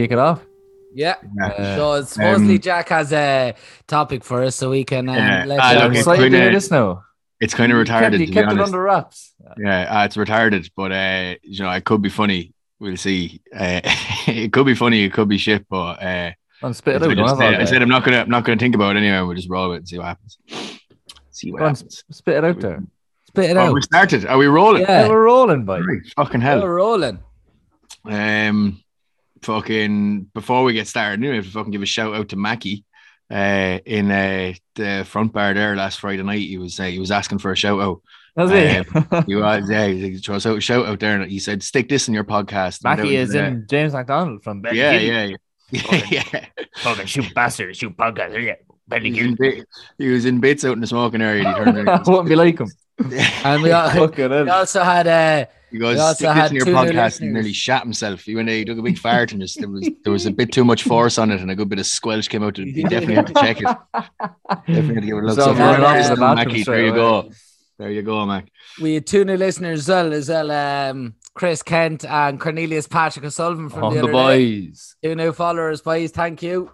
kick it off? Yeah. Yeah. So supposedly Um, Jack has a topic for us, so we can um, Yeah. let Ah, Jack- look, I'm it's excited to kinda- hear this now. It's kind of You retarded. kept, you to be kept it under wraps. Yeah, uh, it's retarded, but uh, you know, it could be funny. We'll see. Uh, it could be funny. It could be shit, but uh, On spit it I, out. just, have I said I'm not gonna. I'm not gonna think about it anyway. We'll just roll it and see what happens. See what Go on, happens. spit it out there. spit it Oh, out. we started. Are we rolling? Yeah. Yeah, we're rolling, boy. Right, Fucking We're rolling. Um, fucking before we get started, have to fucking give a shout out to Mackie. Uh, in uh, the front bar there last Friday night, he was uh, he was asking for a shout out. That's it. He was yeah, he was a shout out there, and he said, "Stick this in your podcast." Mackie was, is in James McDonald from Ben yeah, yeah, yeah, yeah. Fucking shoot bastard, shoot podcast. Yeah. Ben He was, in bit, he was in bits out in the smoking area. He turned I around. wouldn't be like him. And we, al- Fucking we hell. also had uh, He goes, also stick this had in your new podcast and nearly shat himself. He went there, he took a big fart and just, there was there was a bit too much force on it and a good bit of squelch came out. He definitely had to check it. Definitely had to give it a look. So So, I'm for running off to the and bathroom Mackie, straight there you go. There you go, Mac. we had two new listeners as well, as well um, Chris Kent and Cornelius Patrick O'Sullivan from On the, the other day. boys. Two new followers, boys. Thank you.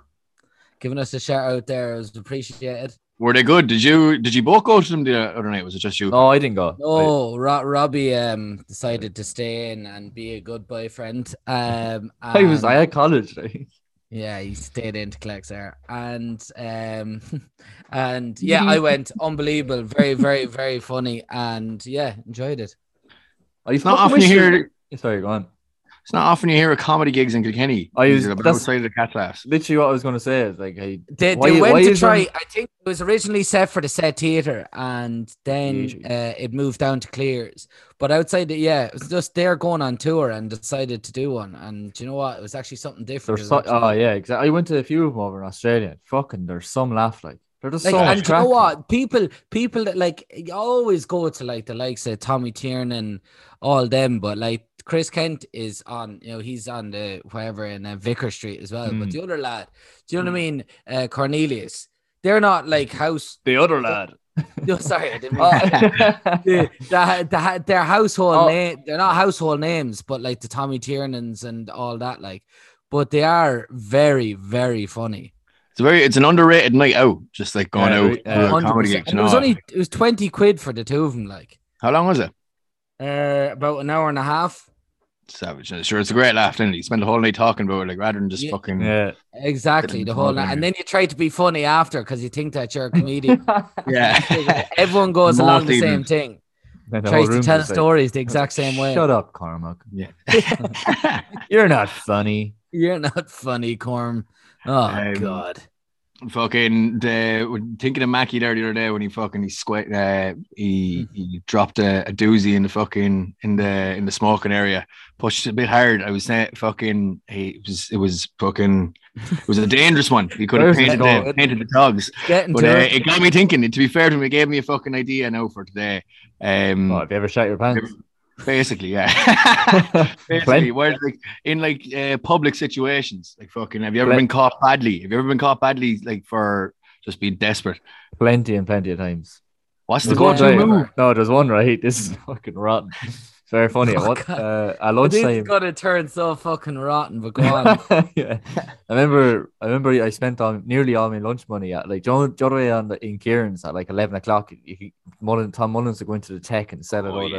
Giving us a shout out there. It was appreciated. Were they good? Did you did you both go to them the other night? Was it just you? No, I didn't go. No, Ro- Robbie um decided to stay in and be a good boyfriend. Um, I, I was and- I had college. Right? Yeah, he stayed in to collect there, and um, and yeah, I went unbelievable, very, very, very funny, and yeah, enjoyed it. I It's not fucking often you wish hear Sorry, go on. It's not often you hear a comedy gigs in Kilkenny. I was- These are about that's- outside of the cat laughs. Literally, what I was going to say is like, hey, They, Why- they went to is there- try. I think it was originally set for the set theater, and then uh, it moved down to Cleere's. But outside, it, yeah, it was just they're going on tour and decided to do one. And do you know what? It was actually something different. there's It was so, oh yeah, exactly. I went to a few of them over in Australia. Fucking, there's some laugh like they're just Like, so and much you know what? People, people that like you always go to like the likes of Tommy Tiernan, and all them, but like Chris Kent is on, you know, he's on the wherever in uh, Vicar Street as well. But Mm. the other lad, do you know what I mean? Uh, Cornelius, they're not like house. The other lad. No, sorry, I didn't mean Oh, the, the, the, their household Oh. name. They're not household names, but like the Tommy Tiernans and all that, like. But they are very, very funny. It's a very it's an underrated night out, just like going Yeah, out uh, a comedy 100%. gig. And you it was only it was twenty quid for the two of them, like. How long was it? Uh, about an hour and a half. Savage. Sure, it's a great laugh, didn't it? You spend the whole night talking about it, like rather than just Yeah. fucking yeah. Exactly, the whole night. And then you try to be funny after because you think that you're a comedian. Yeah. Everyone goes More along the same thing. The Tries to tell just like, stories the exact same way. Shut up, Cormac. yeah. You're not funny. You're not funny, Corm. Oh Um, God. fucking the thinking of Mackie there the other day when he fucking he squat uh he he dropped a, a doozy in the fucking in the in the smoking area. Pushed it a bit hard. I was saying fucking he it was it was fucking it was a dangerous one. He could have painted the, painted the dogs. But uh, it. it got me thinking. To be fair to him it gave me a fucking idea now for today. Um Oh, have you ever shot your pants? Basically yeah basically where like in like uh, public situations like fucking have you ever Plen- been caught badly have you ever been caught badly like for just being desperate Plenty and plenty of times. what's the There's one go-to right- move No, there's one right. This is fucking rotten. It's very funny. Oh, what God. uh, at But this is lunchtime? gonna turn so fucking rotten, but go on. yeah, I remember. I remember. I spent on nearly all my lunch money at like John the other way on the in Kieran's at like eleven o'clock. You could, Mullen, Tom Mullins to go into the tech and sell it oh all the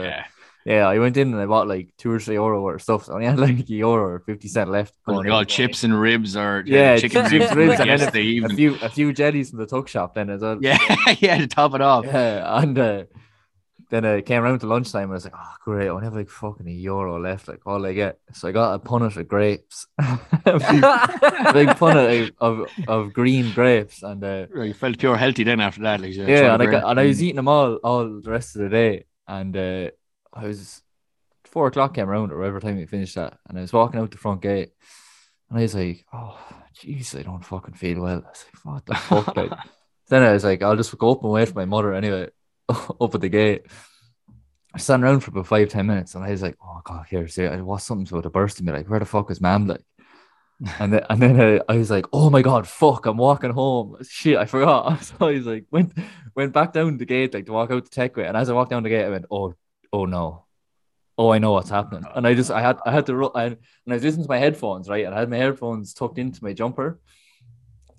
yeah Yeah, I went in and I bought like two or three euro worth of stuff. So I only had like a euro or 50 cent left. like in. chips and ribs or Yeah, chicken chips, ribs, and then yesterday a, few a few jellies from the tuck shop then as well. yeah yeah to top it off Yeah, and uh, then I came around to lunchtime and I was like, oh, great, I only have like fucking a euro left, like all I get. So I got a punnet of grapes, a big, big punnet of, of, of green grapes. And uh, you felt pure healthy then after that like yeah, and I, got, and I was eating them all all the rest of the day. And uh, I was four o'clock came around or whatever time we finished that, and I was walking out the front gate, and I was like, "Oh, jeez, I don't fucking feel well." I was like, "What the fuck?" like, then I was like, "I'll just go up and wait for my mother anyway, up at the gate." I stand around for about five ten minutes, and I was like, "Oh god, here, see, I was something about to burst in me. Like, where the fuck is ma'am?" Like. And then, and then uh, I was like, "Oh my god, fuck! I'm walking home. Shit, I forgot." So I was like, went went back down the gate like to walk out the tech way, and as I walked down the gate, I went, "Oh, oh no, oh, I know what's happening. And I just, I had, I had to, I, and I was listening to my headphones, right? And I had my headphones tucked into my jumper.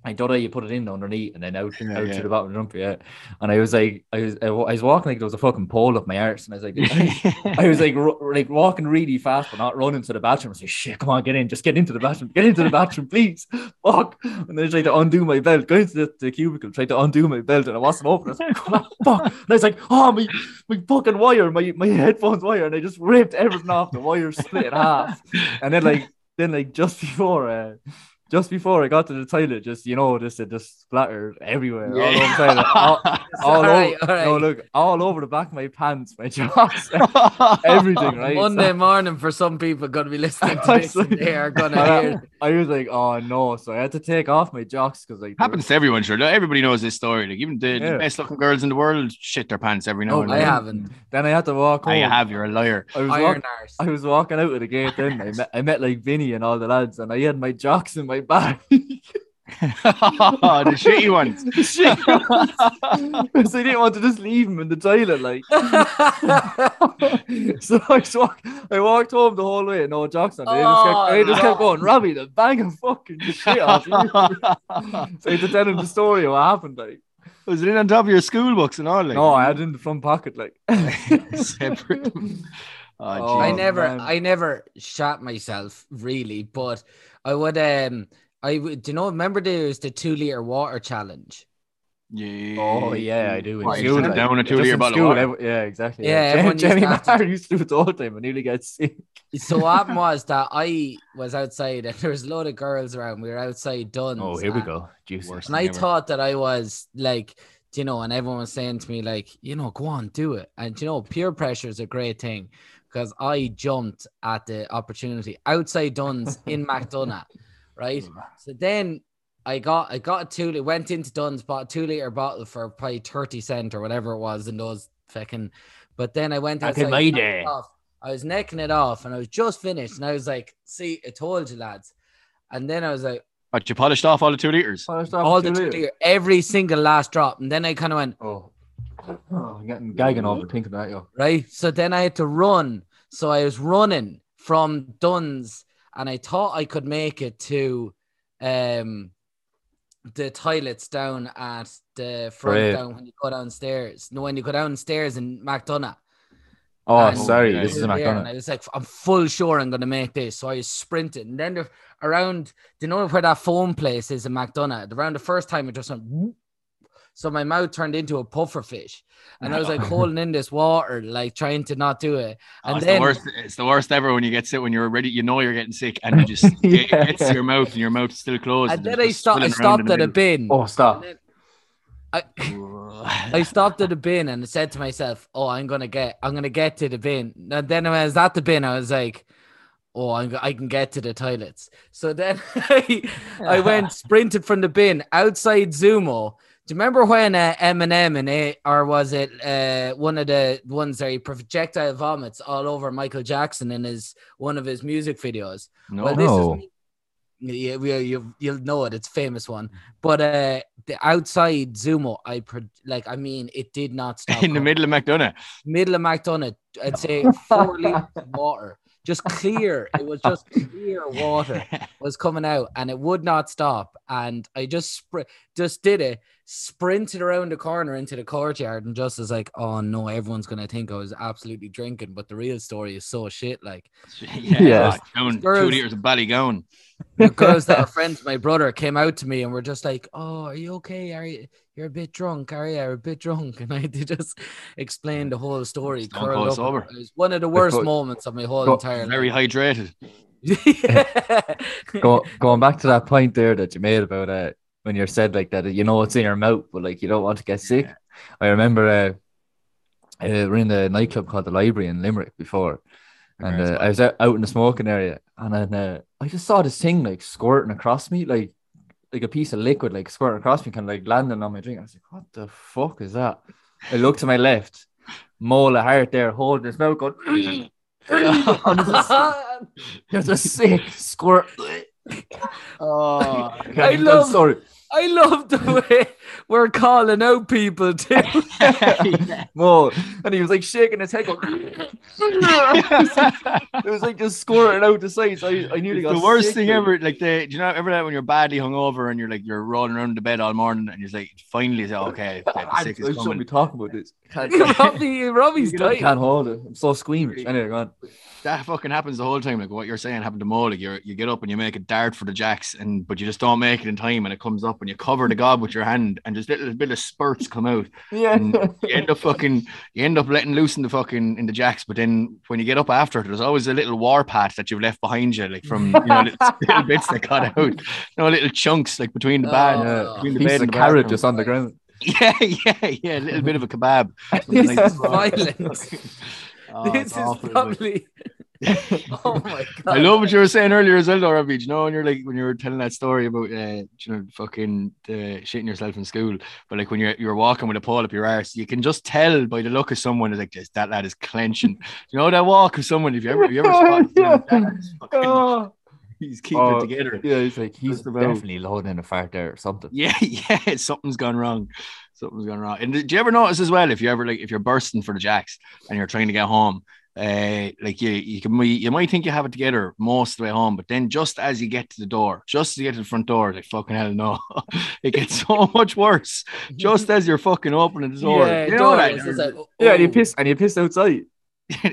I don't know, you put it in underneath and then out, Yeah, out yeah. to the bottom of the jumper, yeah. And I was like, I was, I was walking like there was a fucking pole up my arse, and I was like, I was like, ru- like walking really fast, but not running to the bathroom. I was like, shit, come on, get in, just get into the bathroom, get into the bathroom, please. Fuck. And then I tried to undo my belt, go into the, the cubicle, tried to undo my belt, and I wasn't open. I was like, fuck. And I was like, oh, my, my fucking wire, my, my headphones wire, and I just ripped everything off. The wire split in half. And then, like, then, like, just before, uh, just before I got to the toilet, just you know, just it just splattered everywhere, all over the toilet, all, all All right, over, all right. no, look, all over the back of my pants, my jocks, everything, right? Monday So- morning for some people going to be listening to I this. and see. They are gonna I, hear. I was like, oh no, so I had to take off my jocks because like they were- Happens to everyone, sure. Everybody knows this story. Like even the, Yeah. the best looking girls in the world shit their pants every now Oh, and I then. haven't. Then I had to walk Oh, home. you have. You're a liar. I was Iron walking. I was walking out of the gate then. I met, I met like Vinny and all the lads, and I had my jocks in my bag. the shitty ones. Shit. Because I didn't want to just leave him in the toilet, like. so I just walked, I walked home the whole way, no jocks on. I just kept, I just kept Oh, going, Robbie, the bag of fucking shit off you. so I had to tell him the story of what happened, like. Was it in on top of your school books and all? Like, No, I had it in the front pocket, like. separate. Oh, Oh, I never, man. I never shot myself really, but I would. Um, I would. Do you know? Remember there was the two liter water challenge. Yeah. Oh yeah, I do. In Right, school, like, down a two-litre in bottle of school, water. every- yeah, exactly. Yeah, Yeah, everyone used Jenny to have to- Marr used to do it all the time. I nearly get sick. So what happened was that I was outside and there was a load of girls around. We were outside done. Oh, here we go. Juicy. And I Never. thought that I was like, you know, and everyone was saying to me, like, you know, go on, do it. And, you know, peer pressure is a great thing because I jumped at the opportunity outside Dunnes in MacDonagh, right? Hmm. So then I got, I got a two, li- went into Dunnes, bought a two liter bottle for probably 30 cent or whatever it was in those fucking, but then I went outside. my day. off. I was necking it off and I was just finished. And I was like, see, I told you, lads. And then I was like, But you polished off all the two liters. Polished off all the two two litres. liter, every single last drop. And then I kind of went, Oh. Oh, I'm getting gagging over thinking that, yo. right? So then I had to run. So I was running from Dunnes and I thought I could make it to um the toilets down at the front Brave. down when you go downstairs. No, when you go downstairs in MacDonagh. Oh, And sorry. This is I a was and I was like, I'm full sure I'm gonna make this. So I sprinted. And then there, around, do you know where that phone place is in MacDonagh? Around the first time it just went whoop. So my mouth turned into a puffer fish. And I was like holding in this water, like trying to not do it. Oh, And it's then the worst. It's the worst ever when you get sick when you're ready. You know you're getting sick, and you just it Yeah. gets to your mouth, and your mouth's still closed. and there's then I just stopped oh, I swilling around in stopped at a bin. Oh, stop. I, I stopped at the bin and I said to myself, "Oh, I'm gonna get, I'm gonna get to the bin." And then when I was at the bin, I was like, "Oh, I'm, I can get to the toilets." So then I, I went sprinted from the bin outside Zumo. Do you remember when uh, Eminem and it, or was it uh, one of the ones where he projectile vomits all over Michael Jackson in his one of his music videos? No, Well, this No. is. Yeah, we, you you'll know it. It's a famous one. But uh, the outside Zumo, I pro- like. I mean, it did not stop. in the middle of MacDonagh. middle of MacDonagh, I'd say four liters of water, just clear. It was just clear water was coming out, and it would not stop. And I just spr- just did it, sprinted around the corner into the courtyard, and just was like, "Oh no, everyone's gonna think I was absolutely drinking." But the real story is so shit. Like. yeah, Yes. going, two Girls- liters of Ballygowan. the girls that are friends, of my brother came out to me and were just like, "Oh, are you okay? Are you? You're a bit drunk, are you? You're a bit drunk." And I had to just explain the whole story. Stone cold sober. It was one of the worst co- moments of my whole co- entire Very life. hydrated. Go, going back to that point there that you made about uh, when you're said like that, you know what's in your mouth, but like you don't want to get sick. Yeah. I remember uh, uh, we're in the nightclub called the Library in Limerick before, and uh, I was out, out in the smoking area, and then uh, I just saw this thing like squirting across me, like like a piece of liquid, like squirting across me, kind of like landing on my drink. I was like, "What the fuck is that?" I looked to my left, mole of heart there, holding his mouth, going. a, there's a sick squirt. oh, Can't even tell the love- story. I love the way we're calling out people too. Mo, and he was like shaking his head. Going, it was like just squirting out the sides. I, I nearly got the worst sick, thing like. ever. Like the, do you know ever that when you're badly hungover and you're like you're rolling around the bed all morning and you're like finally say okay, okay the I, I sick is shouldn't be talking about this. Can't, can't, Robbie, Robbie's dying. can't hold it. I'm so squeamish. Anyway, go on. That fucking happens the whole time. Like what you're saying happened to Mo. Like you you get up and you make a dart for the jacks and but you just don't make it in time and it comes up and you cover the gob with your hand and just little bit of spurts come out. Yeah. And you end up fucking you end up letting loose in the fucking in the jacks, but then when you get up after it, there's always a little war path that you've left behind you, like from you know little, little bits that got out, you know, little chunks like between the bed. Oh. yeah. between the bed and the carrot bathroom. just on the ground. Yeah, yeah, yeah, a little bit of a kebab. This is violence. Oh, this is probably. oh my god! I love what you were saying earlier as well. Do You know, when you're like when you were telling that story about uh, you know, fucking uh, shitting yourself in school, but like when you're you're walking with a pole up your arse, you can just tell by the look of someone is like this that lad is clenching. you know that walk of someone. If you ever, if you ever spot Yeah. that lad's fucking- Oh. he's keeping Oh, it together. Yeah, he's like he's about. definitely loading in a fart there or something. Yeah, yeah, something's gone wrong. Something's gone wrong. And do you ever notice as well if you ever like if you're bursting for the jacks and you're trying to get home, uh, like you you can you might think you have it together most of the way home, but then just as you get to the door, just as you get to the front door, like fucking hell no, it gets so much worse. Just as you're fucking opening the door, yeah, you know that. doors, it's like, Yeah, and you oh. piss and you piss outside. Well,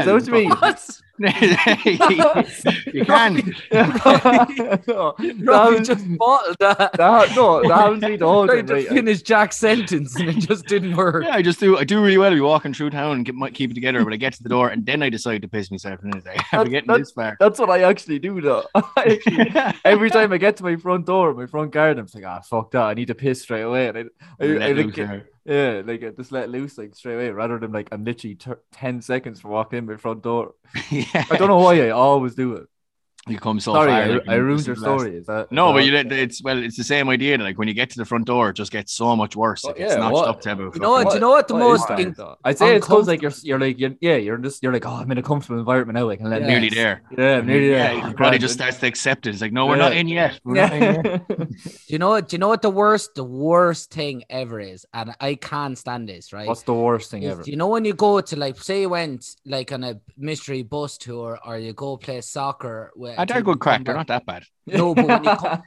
Is that what you mean? What? You can. no, Robbie that, just bottled that. that, no, that happens to me the whole Tried time. to Right? finish Jack's sentence and it just didn't work. Yeah, I just do. I do really well. to be walking through town and get, might keep it together, but I get to the door and then I decide to piss myself. And it's like, I'm That- getting that- this far. That's what I actually do though. I actually- Every time I get to my front door, my front garden, I'm like, ah, fuck that. I need to piss straight away. And I, I, Let I, like, loose there. yeah, like I just let loose like straight away rather than like I'm literally t- 10 seconds from walking in my front door. yeah. I don't know why I always do it. You come so Sorry, far. I, like, I ruined your story. Is that No, is but you let it's well, it's the same idea. Like when you get to the front door, it just gets so much worse. Like, it's yeah, notched what- up to about You know what? Do you know what the What most in- I'd say it's because like you're you're like you're, yeah you're just you're like oh I'm in a comfortable environment now I can let Yeah. nearly there. yeah I'm nearly yeah, there your body just starts to accept it. It's like, no, we're Yeah. not in yet. We're not in yet. yeah. Do you know what? Do you know what the worst, the worst thing ever is? And I can't stand this, right? What's the worst thing is, ever? do you know when you go to like, say you went like on a mystery bus tour, or you go play soccer with? Ah, they're good crack. They're not that bad. No, but when you come,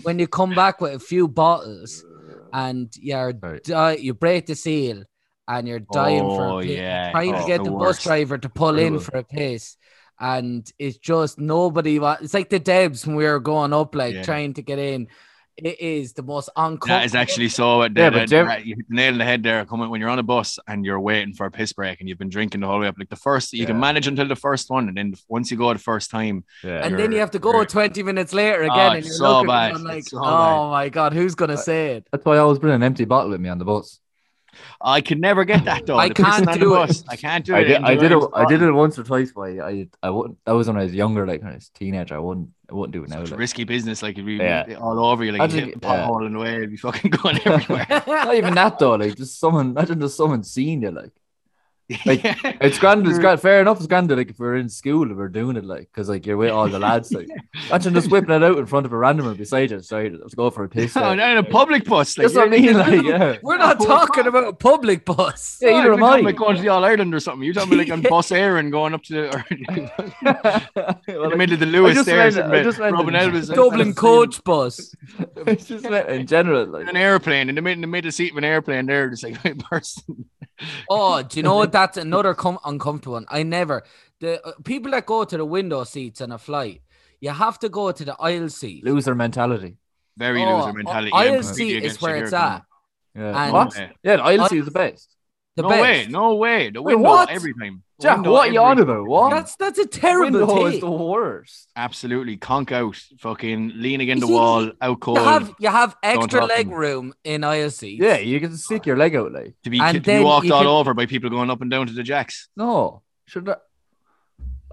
when you come back with a few bottles and you're Right. di- you break the seal and you're dying for Oh, a piss, yeah. trying to Oh, get the the, bus driver to pull in for a piss. And it's just nobody. wa- It's like the Debs when we were going up, like Yeah. trying to get in. It is the most uncomfortable. That is actually so. Yeah, Yeah, but Jim- you hit the nail the head there. Coming when you're on a bus and you're waiting for a piss break and you've been drinking the whole way up. Like the first, you can manage until the first one, and then once you go the first time, yeah. and then you have to go 20 minutes later oh, again, Oh, and you're so looking bad. and like, so oh bad. my god, who's gonna uh, say it? That's why I always bring an empty bottle with me on the bus. I could never get that though. I the can't do it. I can't do I it. did, I did it. this I did it once or twice, but I, I, I wouldn't. That was when I was younger, like when I was a teenager. I wouldn't, I wouldn't do it now. It's Like. risky business. Like it'd be Yeah. all over you. Like I you think- hit a yeah. pothole in the way. It'd be fucking going everywhere. Not even that though. Like just someone. Imagine just someone seeing you. Like Like, Yeah. it's grand. It's grand. Fair enough. It's grand. Like if we're in school and we're doing it, like because like you're with all the lads. Like imagine just whipping it out in front of a randomer beside you. Sorry, let's go for a piss. No, like. not in a public bus. Like, That's what I mean. Like yeah. We're not talking about a public bus. Yeah, either you're am talking I. Like going to the All Ireland or something. You're talking about like on bus air and going up to the, or in Well, the like, middle of the Lewis just there, meant- sitting I just meant- Robin Elvis. Dublin coach bus. just in general. Like an airplane in the mid in the middle seat of an airplane there, just like a person. Oh, do you know what? That's another com- uncomfortable one. I never the uh, people that go to the window seats on a flight. You have to go to the aisle seat. loser mentality. Very Oh, loser mentality. Aisle I'm completely seat is where it's at. Yeah. And- what? Yeah. Yeah, the aisle I- seat is the best. The no best. way, no way. The Wait, window what? every time. Jack, Window what are you on every- about? What? That's that's a terrible window thing. is the worst. Absolutely, conk out, fucking lean against the wall, out cold. You have you have extra leg room in aisle seats. Yeah, you can stick your leg out like. to be, and to be walked all can- over by people going up and down to the jacks. No, should I?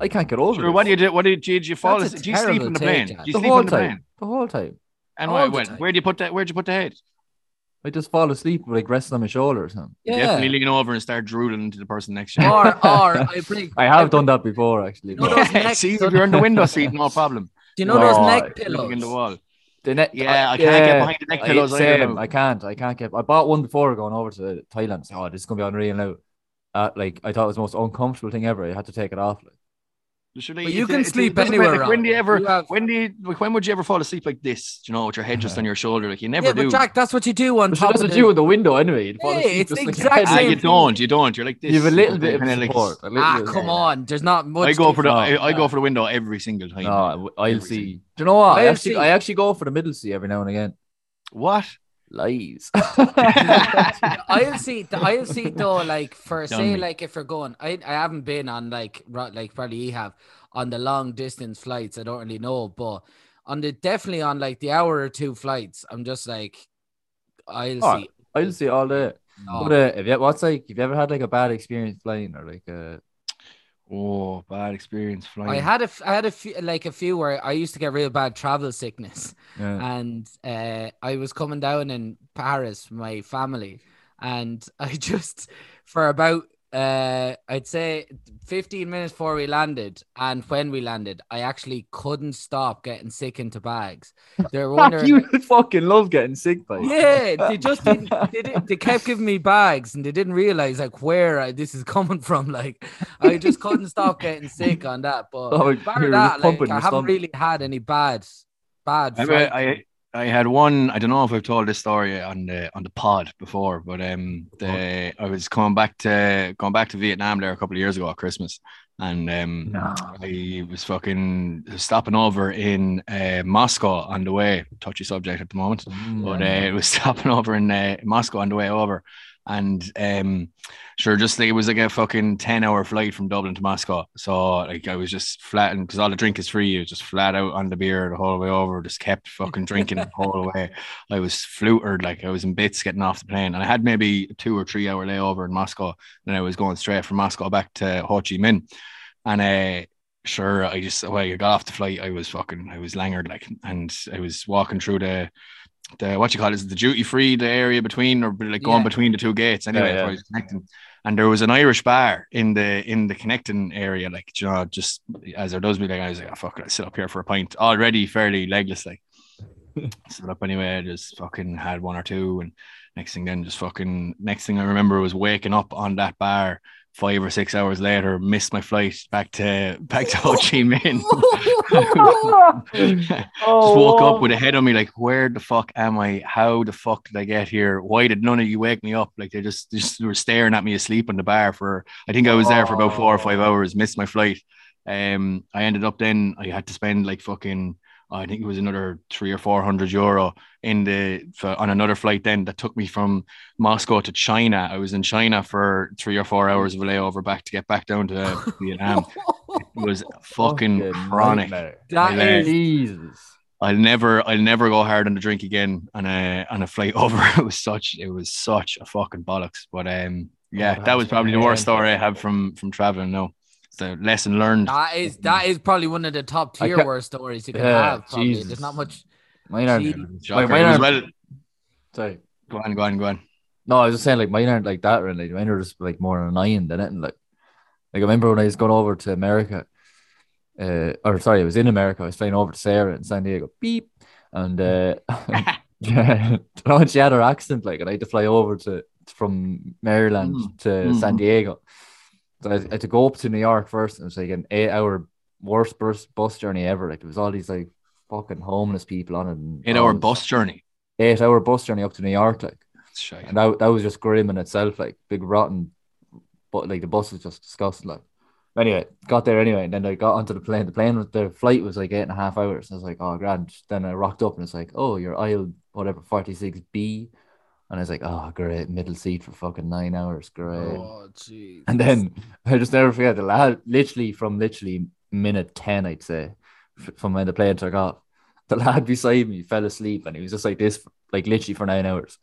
I can't get over Sure, it. what do you do? What did you, did you fall? That's a asleep? Do you sleep terrible in the take, plane? Jack. Do you the sleep whole in the time. plane? The whole time. And All why, the when, time. where do you put that? Where'd you put the head? I just fall asleep like resting on my shoulder or something. yeah. Definitely lean over and start drooling into the person next to you. Or or I bring. I have done that before actually. You know but- those neck- See, if you're in the window seat, no problem. Do you know those No, neck I- Leaning in the wall. The ne- Yeah, I can't get behind the neck I- pillows either Same. I can't. I can't get. I bought one before going over to Thailand. So, oh, this is gonna be unreal now. Uh, like I thought it was the most uncomfortable thing ever. I had to take it off. Like. Surely But you it- can it- it sleep doesn't anywhere, Like, when do you ever? You have- When do you? Like, when would you ever fall asleep like this? Do you know, with your head just on your shoulder, like you never Yeah, do. but Jack, that's what you do on But top that's of what the, you with the window anyway. You'd fall Hey, it's just the like ah, you don't. You don't. You're like this. You have a little bit of kinda like- support. a little Ah, bit come support. on. There's not much. I go for the. I. I go for the window every single time. No, I'll Every see. single- Do you know what? I I'll actually, see. I actually go for the middle seat every now and again. What? Lies. I'll see. I'll see though. Like for say, Dummy. like if we're going, I I haven't been on like like probably you have on the long distance flights. I don't really know, but on the definitely on like the hour or two flights, I'm just like, I'll Oh, see. I'll see all day. No. But uh, if you, what's like, have you ever had like a bad experience flying or like uh, Oh, bad experience flying. I had a, I had a few, like a few where I used to get real bad travel sickness, yeah. and uh, I was coming down in Paris with my family, and I just for about uh, I'd say 15 minutes before we landed, and when we landed, I actually couldn't stop getting sick into bags. They were wondering, you fucking love getting sick, by yeah, they just didn't, they, did, they kept giving me bags, and they didn't realize like where I, this is coming from. Like I just couldn't stop getting sick on that. But Oh, bar that, like, I haven't stomach. really had any bad, bad. I, flight- I I had one. I don't know if I've told this story on the on the pod before, but um, the I was coming back to going back to Vietnam there a couple of years ago at Christmas, and um, No. I was fucking stopping over in uh, Moscow on the way. Touchy subject at the moment, but uh, it was stopping over in uh, Moscow on the way over, and um, sure, just like it was like a fucking ten hour flight from Dublin to Moscow. So like I was just flat, and because all the drink is free, you just flat out on the beer the whole way over. Just kept fucking drinking the whole way. I was flutered, like I was in bits getting off the plane, and I had maybe a two or three hour layover in Moscow. Then I was going straight from Moscow back to Ho Chi Minh, and uh, sure, I just when I got off the flight, I was fucking, I was langered like, and I was walking through the the what you call it, is the duty free, the area between or like going Yeah. between the two gates. Anyway, Yeah, yeah. where I was connecting. And there was an Irish bar in the in the connecting area, like you know, just as there does be like I was like, oh, fuck it, I sit up here for a pint. Already fairly legless, like sit up anyway. Just fucking had one or two, and next thing then just fucking next thing I remember was waking up on that bar five or six hours later, missed my flight back to back to Ho Chi Minh. just woke up with a head on me, like, where the fuck am I? How the fuck did I get here? Why did none of you wake me up? Like they just just were staring at me asleep in the bar for I think I was there for about four or five hours, missed my flight. Um I ended up then I had to spend like fucking I think it was another three or four hundred euro in the for, on another flight then that took me from Moscow to China. I was in China for three or four hours of a layover back to get back down to Vietnam. It was fucking chronic. nightmare. That I, uh, Jesus. I'll never, I'll never go hard on the drink again on a on a flight over. It was such, it was such a fucking bollocks. But um, yeah, Oh, that was probably the worst story I have from from traveling. No, it's a lesson learned. that is that is probably one of the top tier ca- worst stories you can Yeah, have. Probably. There's not much. Mine aren't. Gee. Mine It was are- well, Sorry. go on, go on, go on. No, I was just saying like mine aren't like that really. Mine are just like more annoying than anything. Like, like I remember when I was going over to America, uh, or sorry, I was in America. I was flying over to Sarah in San Diego. Beep, and uh, yeah, you know, she had her accent like, and I had to fly over to from Maryland Mm, to mm. San Diego. So I had I had to go up to New York first, and it was like an eight-hour worst bus bus journey ever. Like there was all these like fucking homeless people on it. and Eight all hour bus journey. Eight-hour bus journey up to New York, like. And that, that was just grim in itself, like big rotten, but like the bus was just disgusting. Like, anyway, got there anyway, and then I got onto the plane. The plane, the flight was like eight and a half hours. I was like, oh, grand. Then I rocked up, and it's like, oh, your aisle, whatever, 46B. And I was like, oh, great, middle seat for fucking nine hours, great. Oh, jeez. And then I just never forget the lad, literally from literally minute 10, I'd say, from when the plane took off. The lad beside me fell asleep and he was just like this, like literally for nine hours.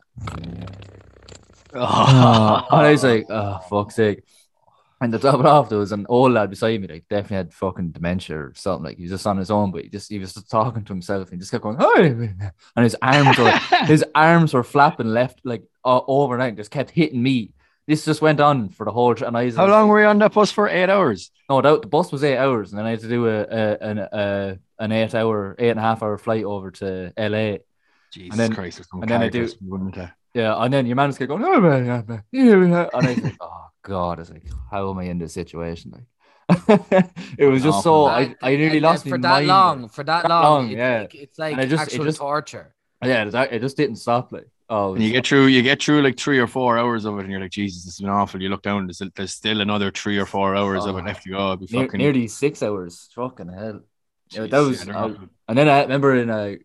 Oh, and I was like, oh, fuck's sake. And the top it off, there was an old lad beside me, like definitely had fucking dementia or something. Like he was just on his own, but he just he was just talking to himself and just kept going, hi, and his arms were his arms were flapping left like uh, overnight, just kept hitting me. This just went on for the whole trip. And I was How long were you on that bus for? Eight hours. No, that, the bus was eight hours, and then I had to do a a, an- a an eight hour, eight and a half hour flight over to LA. Jesus then- Christ, and then I do- characters, wouldn't there? Yeah, and then your man's going, oh, man, yeah, man, yeah, man." and I was like, oh god, it's like, how am I in this situation? Like, it was just so Awful. I, That- I nearly and lost for that mind. long, for that, That long, long, it's yeah. like, it's like And I just- it actual just- torture. Yeah, it, it just didn't stop. Like, oh, And you get through, you get through like three or four hours of it, and you're like, Jesus, this has been awful. You look down, there's, there's still another three or four hours of it Oh. left to go. Be near- fucking nearly six hours. Fucking hell. Yeah, Jeez, that was- they're And then I remember in a,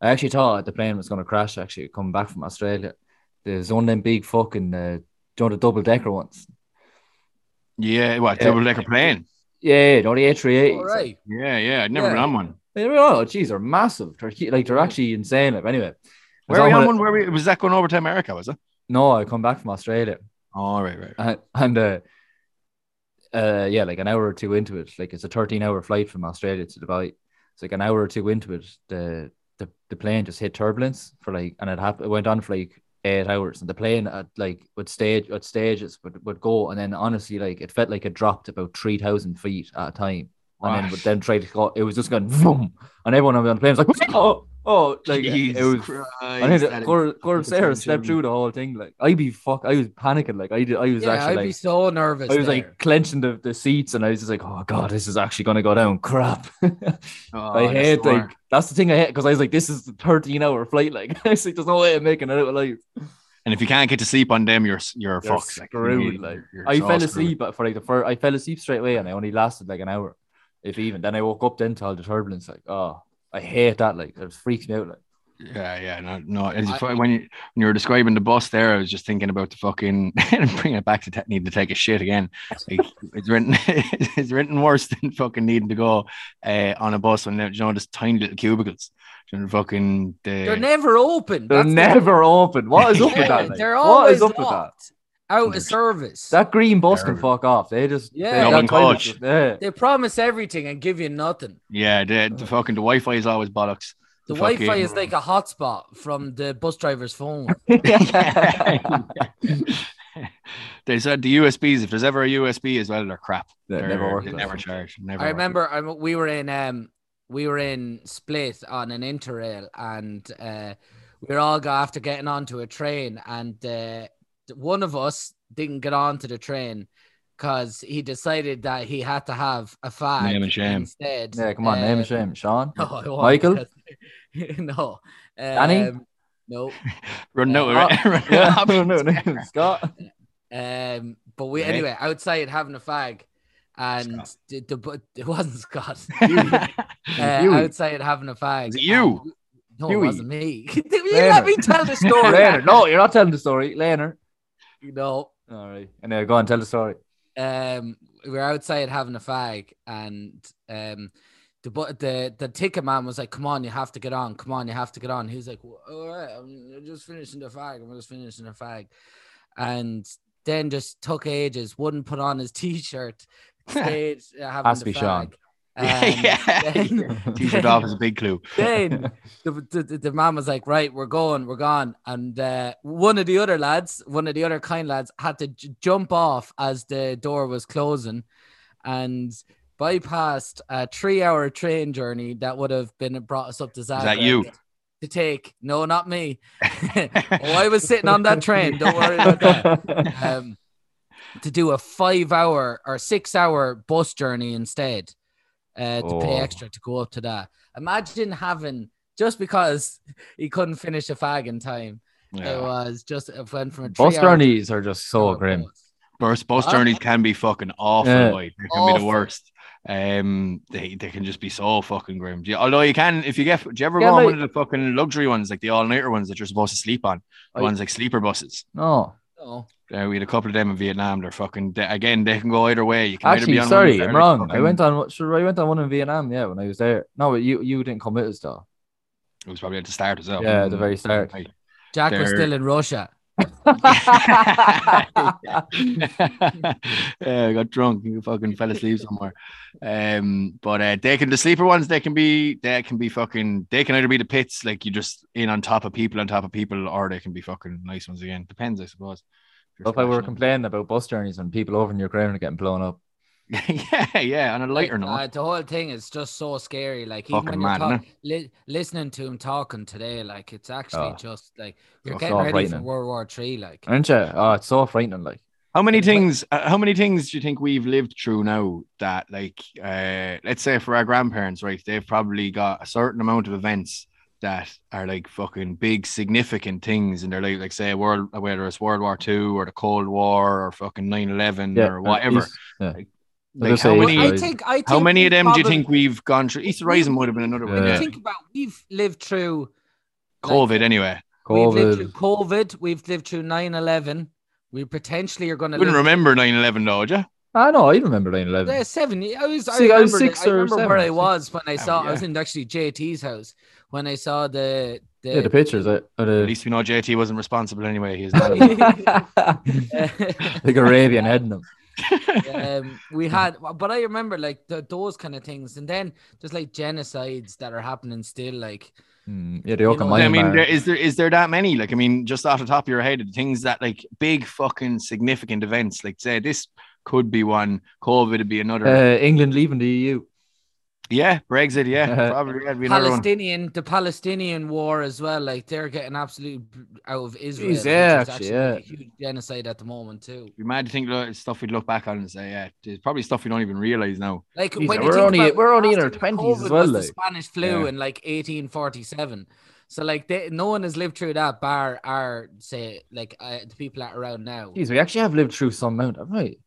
I actually thought the plane was going to crash. Actually, coming back from Australia, there's one of them big fucking, uh, do you the double decker ones? Yeah, what Yeah. double decker plane? Yeah, you the A380s. All right. Yeah, yeah, I'd never Yeah. been on one. Oh, geez, they're massive. They're like they're actually insane. Like anyway, was Where were we on on one- one? Where we, was that going over to America? Was it? No, I come back from Australia. Oh, right, right. and, and uh, uh, yeah, like an hour or two into it, like it's a 13 hour flight from Australia to Dubai. It's like an hour or two into it, the the, the plane just hit turbulence for like, and it happened. It went on for like eight hours, and the plane at like would stage at stages would, would go, and then honestly, like it felt like it dropped about three thousand feet at a time, and then Wow. would then try to go. It was just going boom, and everyone on the plane was like, oh, oh, like it was. Christ, I think that is Cor- Cor- fucking Sarah so slept through the whole thing. Like I'd be fuck, I was panicking. Like I did, I was Yeah, actually I'd like, be so nervous. I was there. like clenching the, the seats, and I was just like, oh god, this is actually gonna go down. Crap. Oh, I that's hate smart. like that's the thing I hate because I was like, this is the 13 hour flight. Like I was like, there's no way of making it out alive. And if you can't get to sleep on them, you're you're, You're fucked. Like, screwed. you're- like you're I so fell screwed. asleep for like the first. I fell asleep straight away, and I only lasted like an hour, if even. Then I woke up then to all the turbulence. Like, oh, I hate that. Like it freaks me out. Like Yeah, yeah, no, no. It's I- fu- when you when you were describing the bus there, I was just thinking about the fucking bringing it back to te- need to take a shit again. Like, it's written, it's written worse than fucking needing to go uh, on a bus when you know just tiny little cubicles. You know, fucking the, they're never open. they're That's the- never open. What is up with that? Like? They're always is up with that? Locked, out of service. That green bus can fuck off. They just Yeah. they- Dublin that coach. just- Yeah. they promise everything and give you nothing. yeah, the, the fucking the Wi-Fi is always bollocks. The The Wi-Fi fucking- is like a hotspot from the bus driver's phone. they said the USBs. If there's ever a USB as well, they're crap. That They're- never work. They like. never charge. Never. I work. remember I, we were in um we were in Split on an interrail and uh, we were all go after getting onto a train and uh, one of us didn't get onto the train because he decided that he had to have a fag Name and shame. instead. Yeah, come on, name Um, and shame. Sean. No, Michael? because- no. Danny? Um, no. Run out. Uh, run Yeah, of no, no, no. Scott. Um, but we Right. anyway outside having a fag, and the, the, but it wasn't Scott. uh, outside having a fag. Was it you? and- No, Huey. it wasn't me. you let me tell the story. Leonard. No, you're not telling the story. Leonard. No. All right. And now go on, tell the story. Um, we were outside having a fag, and um, the bu- the the ticket man was like, "Come on, you have to get on. Come on, you have to get on." He was like, "Well, "All right, I'm just finishing the fag. I'm just finishing the fag," and then just took ages. Wouldn't put on his t-shirt. Stayed uh, having Has to the be Sean. Fag. Yeah. then- T-shirt off is a big clue. then the, the, the- the man was like, right, we're going, we're gone. And uh, one of the other lads, one of the other kind lads, had to j- jump off as the door was closing and bypassed a three hour train journey that would have been brought us up to Zagreb. that you? To take, no, not me. oh, I was sitting on that train. Don't worry about that. Um, to do a five hour or six hour bus journey instead uh, to pay Oh. extra to go up to that. Imagine having just because he couldn't finish a fag in time. It was just it went from a Bus three-hour journeys are just so grim. bus. Bus, bus journeys can be fucking awful. Yeah. Like, they can be the worst. Um, they, they can just be so fucking grim. You- although you can, if you get, do you ever Yeah, go on like- one of the fucking luxury ones, like the all nighter ones that you're supposed to sleep on? The I- ones like sleeper buses. No. No. Uh, we had a couple of them in Vietnam. They're fucking they, again. They can go either way. You can either Actually, be on sorry, I'm or wrong. I went on sure I went on one in Vietnam, yeah, when I was there. No, but you you didn't come with us though. It was probably at the start as well. Yeah, the very start. Jack was They're- still in Russia. yeah, I got drunk. You fucking fell asleep somewhere. Um, but uh, they can the sleeper ones. They can be they can be fucking. They can either be the pits, like you just in on top of people, on top of people, or they can be fucking nice ones again. Depends, I suppose. If If I were complaining about bus journeys and people over in Ukraine are getting blown up. yeah, yeah. On a lighter Like, note, uh, the whole thing is just so scary. Like even Fucking when you're mad, talk- li- listening to him talking today, like it's actually Oh. just like you're Oh, getting so ready for. World War Three. Like Aren't you? Oh, it's so frightening. Like, how many things? Uh, how many things do you think we've lived through now that, like, uh, let's say for our grandparents, right? They've probably got a certain amount of events that are like fucking big, significant things in their life, like like say world, whether it's World War Two or the Cold War or fucking 9-11 yeah, or whatever. East- Yeah. Like, just how many? I think I think How many of we them do you think we've gone through? Easter Rising would have been another one. you Yeah. Yeah. think about we've lived through COVID anyway. We've lived COVID. through COVID. We've lived through 9-11. We potentially are going to Wouldn't remember 9-11 though, would you? I know. I remember 9 11. Yeah, seven. I was. I, See, I was remember six the- I or remember seven, where I was when I Oh, saw. I was yeah. in actually JT's house when I saw the. the Yeah, the pictures. uh, or At least we know JT wasn't responsible anyway. He's not. like Arabian heading them. Um, we had, but I remember like the, those kind of things, and then there's like genocides that are happening still. Like, Mm, yeah, the You Oka know, I mean, Myanmar. there, is there is there that many? Like, I mean, just off the top of your head, the things that like big fucking significant events, like say this could be one, COVID would be another. uh, England leaving the EU. Yeah, Brexit, yeah, Uh, probably that'd be. Palestinian, the Palestinian war as well. Like they're getting absolutely out of Israel. Jeez, yeah, is actually, like, a huge genocide at the moment too. Be might think look, stuff we'd look back on and say, yeah, there's probably stuff we don't even realize now. Like Jeez, when we're only- we're only in our 20s as well, was the. Spanish flu Yeah. in like 1847. So like they, no one has lived through that bar. Our say like uh, the people that are around now. Jeez, we actually have lived through some amount, haven't we?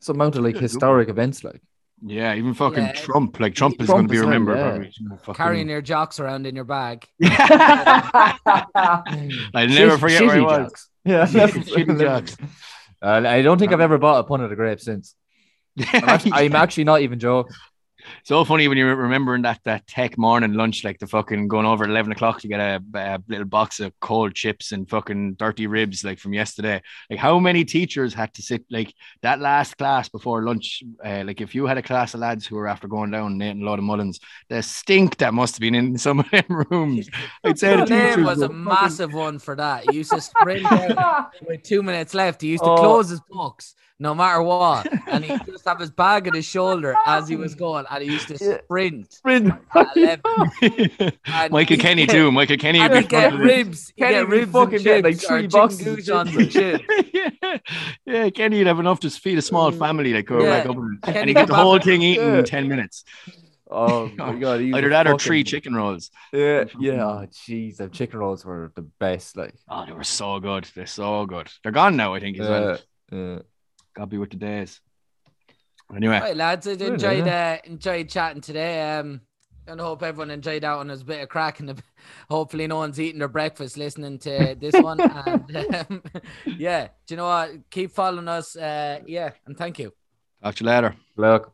Some amount of like historic events, like. Yeah, even fucking Yeah. Trump, like Trump is going to be as well, remembered. yeah. probably. Fucking- Carrying your jocks around in your bag. I'll never Shit- forget where I shitty was. jocks. Yeah, Shitty jocks. Uh, I don't think I've ever bought a pun of the grape since. I'm actually, I'm actually not even joking. So funny when you're remembering that that tech morning lunch, like the fucking going over at eleven o'clock to get a, a little box of cold chips and fucking dirty ribs, like from yesterday. Like how many teachers had to sit like that last class before lunch? Uh, like if you had a class of lads who were after going down and eating a lot of mullins, the stink that must have been in some of them rooms. I'd say the There teachers was a fucking- massive one for that. He used to sprint out with two minutes left. He used to Oh. close his books no matter what, and he just have his bag on his shoulder as he was going, and he used to Yeah. sprint. Sprint. at 11. And Michael Kenny too. Michael Kenny would And be he'd get front of the- ribs. Kenny get ribs fucking and getting, like, three boxes of goujons and chips. yeah, yeah, Kenny would have enough to feed a small family like go Yeah. back up and, and he get the whole thing eaten Yeah. in 10 minutes. Oh my god. Either a that or three chicken rolls. Yeah, yeah. Oh jeez, the chicken rolls were the best. Like, Oh, they were so good. They're so good. They're gone now, I think, as well. uh, uh, Gotta be with the days. Anyway, Right, lads, I enjoyed uh, enjoyed chatting today. Um, and I hope everyone enjoyed that one. There's a bit of crack and a- hopefully no one's eating their breakfast listening to this one. And um, yeah, do you know what? Keep following us. Uh, yeah, and thank you. talk to you later. look.